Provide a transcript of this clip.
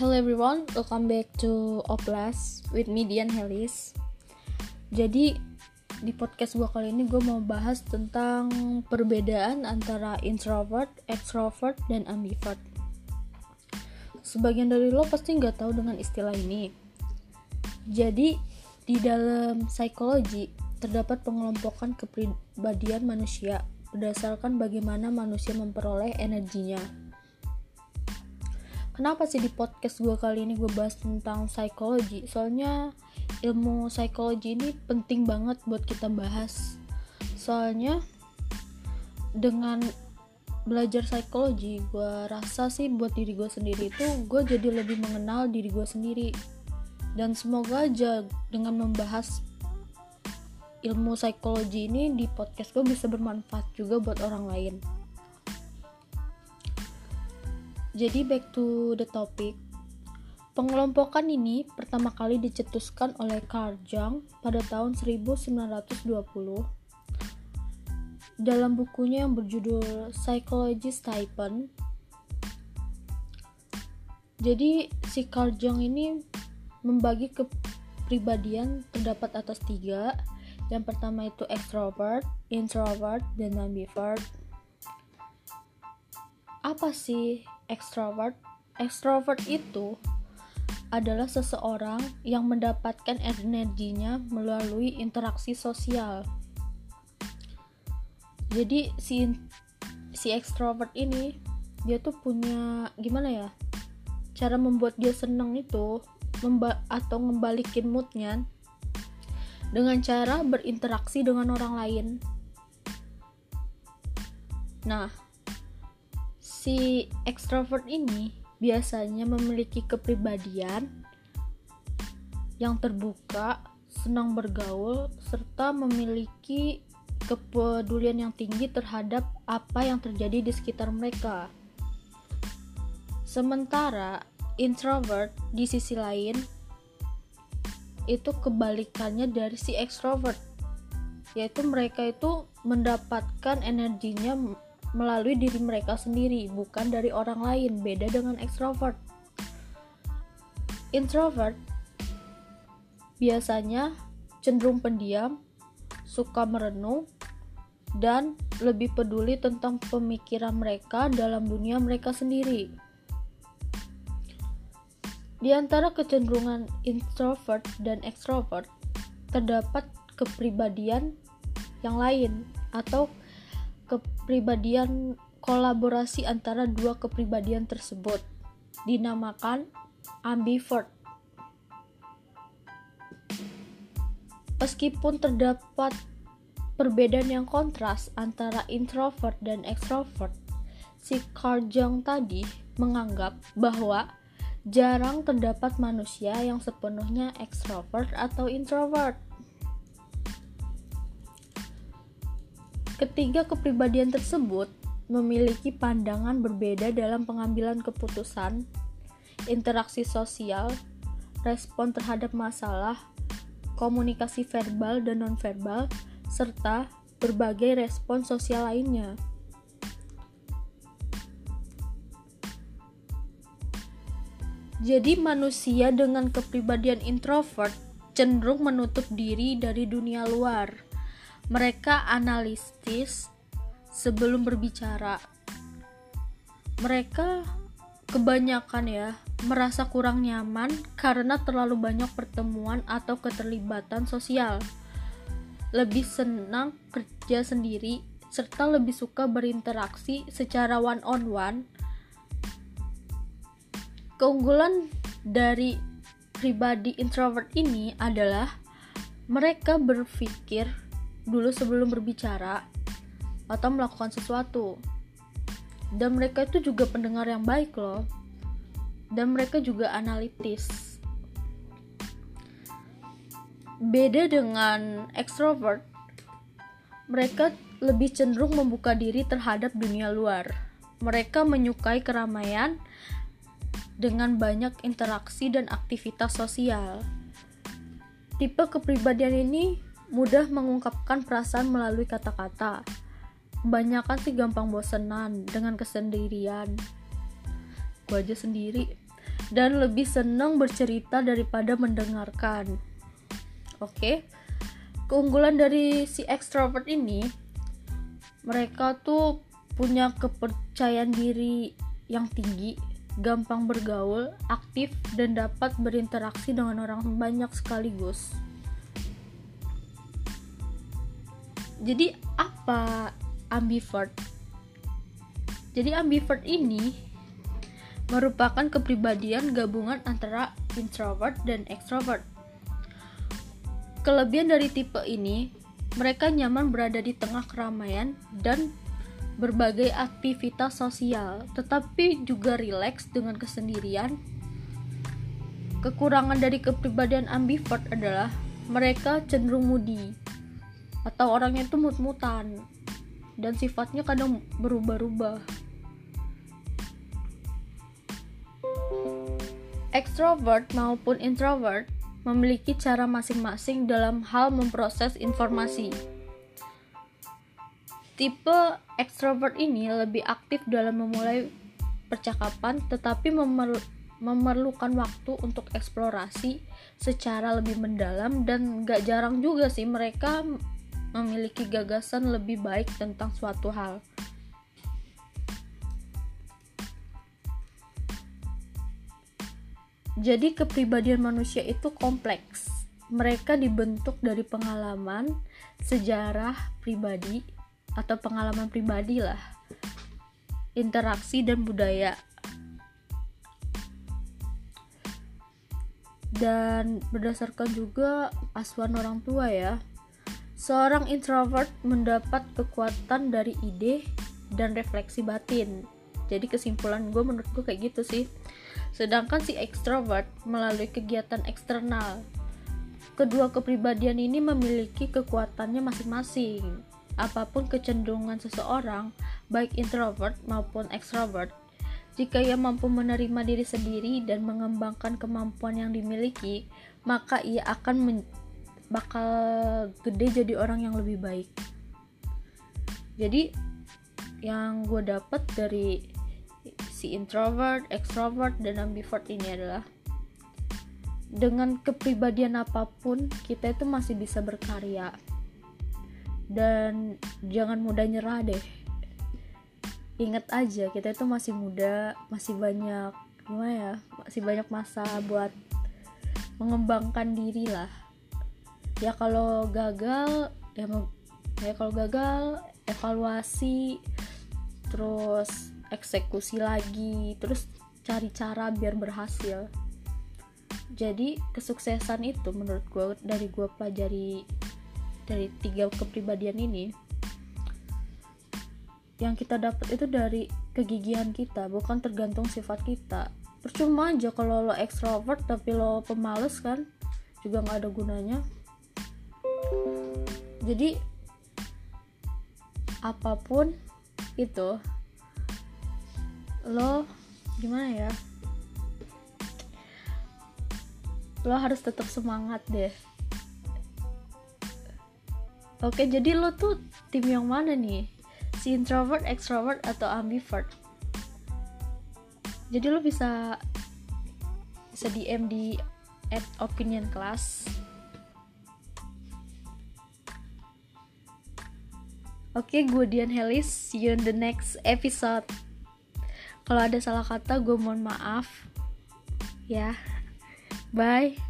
Hello everyone, welcome back to Oplas with me Dian Helis. Jadi di podcast gue kali ini gue mau bahas tentang perbedaan antara introvert, extrovert, dan ambivert. Sebagian dari lo pasti nggak tahu dengan istilah ini. Jadi di dalam psikologi terdapat pengelompokan kepribadian manusia berdasarkan bagaimana manusia memperoleh energinya. Kenapa sih di podcast gue kali ini gue bahas tentang psikologi? Soalnya ilmu psikologi ini penting banget buat kita bahas. Soalnya dengan belajar psikologi, gue rasa sih buat diri gue sendiri itu gue jadi lebih mengenal diri gue sendiri. Dan semoga aja dengan membahas ilmu psikologi ini di podcast gue bisa bermanfaat juga buat orang lain. Jadi back to the topic. Pengelompokan ini pertama kali dicetuskan oleh Carl Jung pada tahun 1920 dalam bukunya yang berjudul Psychology Stipend. Jadi si Carl Jung ini membagi kepribadian terdapat atas tiga. Yang pertama itu extrovert, introvert, dan ambivert. Apa sih extrovert. Extrovert itu adalah seseorang yang mendapatkan energinya melalui interaksi sosial. Jadi si si extrovert ini dia tuh punya gimana ya? Cara membuat dia seneng itu memba atau ngembalikin moodnya dengan cara berinteraksi dengan orang lain. Nah, si extrovert ini biasanya memiliki kepribadian yang terbuka, senang bergaul, serta memiliki kepedulian yang tinggi terhadap apa yang terjadi di sekitar mereka. Sementara introvert di sisi lain itu kebalikannya dari si extrovert, yaitu mereka itu mendapatkan energinya melalui diri mereka sendiri, bukan dari orang lain. Beda dengan extrovert. Introvert biasanya cenderung pendiam, suka merenung, dan lebih peduli tentang pemikiran mereka dalam dunia mereka sendiri. Di antara kecenderungan introvert dan extrovert, terdapat kepribadian yang lain atau kepribadian kolaborasi antara dua kepribadian tersebut dinamakan ambivert. Meskipun terdapat perbedaan yang kontras antara introvert dan extrovert, si Carl Jung tadi menganggap bahwa jarang terdapat manusia yang sepenuhnya extrovert atau introvert. Ketiga kepribadian tersebut memiliki pandangan berbeda dalam pengambilan keputusan, interaksi sosial, respon terhadap masalah, komunikasi verbal dan nonverbal, serta berbagai respon sosial lainnya. Jadi manusia dengan kepribadian introvert cenderung menutup diri dari dunia luar mereka analitis sebelum berbicara. Mereka kebanyakan ya merasa kurang nyaman karena terlalu banyak pertemuan atau keterlibatan sosial. Lebih senang kerja sendiri serta lebih suka berinteraksi secara one on one. Keunggulan dari pribadi introvert ini adalah mereka berpikir dulu sebelum berbicara atau melakukan sesuatu. Dan mereka itu juga pendengar yang baik loh. Dan mereka juga analitis. Beda dengan extrovert, mereka lebih cenderung membuka diri terhadap dunia luar. Mereka menyukai keramaian dengan banyak interaksi dan aktivitas sosial. Tipe kepribadian ini mudah mengungkapkan perasaan melalui kata-kata. Kebanyakan sih gampang bosenan dengan kesendirian. Gue aja sendiri. dan lebih senang bercerita daripada mendengarkan. Oke. Keunggulan dari si extrovert ini mereka tuh punya kepercayaan diri yang tinggi, gampang bergaul, aktif dan dapat berinteraksi dengan orang banyak sekaligus. Jadi apa ambivert? Jadi ambivert ini merupakan kepribadian gabungan antara introvert dan extrovert. Kelebihan dari tipe ini, mereka nyaman berada di tengah keramaian dan berbagai aktivitas sosial, tetapi juga rileks dengan kesendirian. Kekurangan dari kepribadian ambivert adalah mereka cenderung moody atau orangnya itu mut-mutan dan sifatnya kadang berubah-ubah. Extrovert maupun introvert memiliki cara masing-masing dalam hal memproses informasi. Tipe extrovert ini lebih aktif dalam memulai percakapan, tetapi memerlu memerlukan waktu untuk eksplorasi secara lebih mendalam dan gak jarang juga sih mereka memiliki gagasan lebih baik tentang suatu hal. Jadi kepribadian manusia itu kompleks. Mereka dibentuk dari pengalaman, sejarah pribadi atau pengalaman pribadi lah. Interaksi dan budaya. Dan berdasarkan juga asuhan orang tua ya. Seorang introvert mendapat kekuatan dari ide dan refleksi batin. Jadi kesimpulan gue menurut gue kayak gitu sih sedangkan si ekstrovert melalui kegiatan eksternal. Kedua kepribadian ini memiliki kekuatannya masing-masing. Apa pun kecenderungan seseorang, baik introvert maupun ekstrovert, jika ia mampu menerima diri sendiri dan mengembangkan kemampuan yang dimiliki, maka ia akan bakal gede jadi orang yang lebih baik. Jadi yang gue dapat dari si introvert, extrovert, dan ambivert ini adalah dengan kepribadian apa pun kita itu masih bisa berkarya. Dan jangan mudah nyerah deh. Ingat aja kita itu masih muda masih banyak gimana ya masih banyak masa buat mengembangkan diri lah ya kalau gagal ya ya kalau gagal evaluasi terus eksekusi lagi terus cari cara biar berhasil. Jadi kesuksesan itu menurut gue dari gue pelajari dari tiga kepribadian ini yang kita dapat itu dari kegigihan kita bukan tergantung sifat kita. Percuma aja kalau lo extrovert tapi lo pemalas kan juga nggak ada gunanya jadi apa pun itu lo gimana ya? Lo harus tetap semangat deh. Oke jadi lo tuh tim yang mana nih? Si introvert extrovert atau ambivert? Jadi lo bisa bisa DM di at opinion class Oke, gue Dian Helis. See you in the next episode. Kalau ada salah kata, gue mohon maaf. Ya, bye.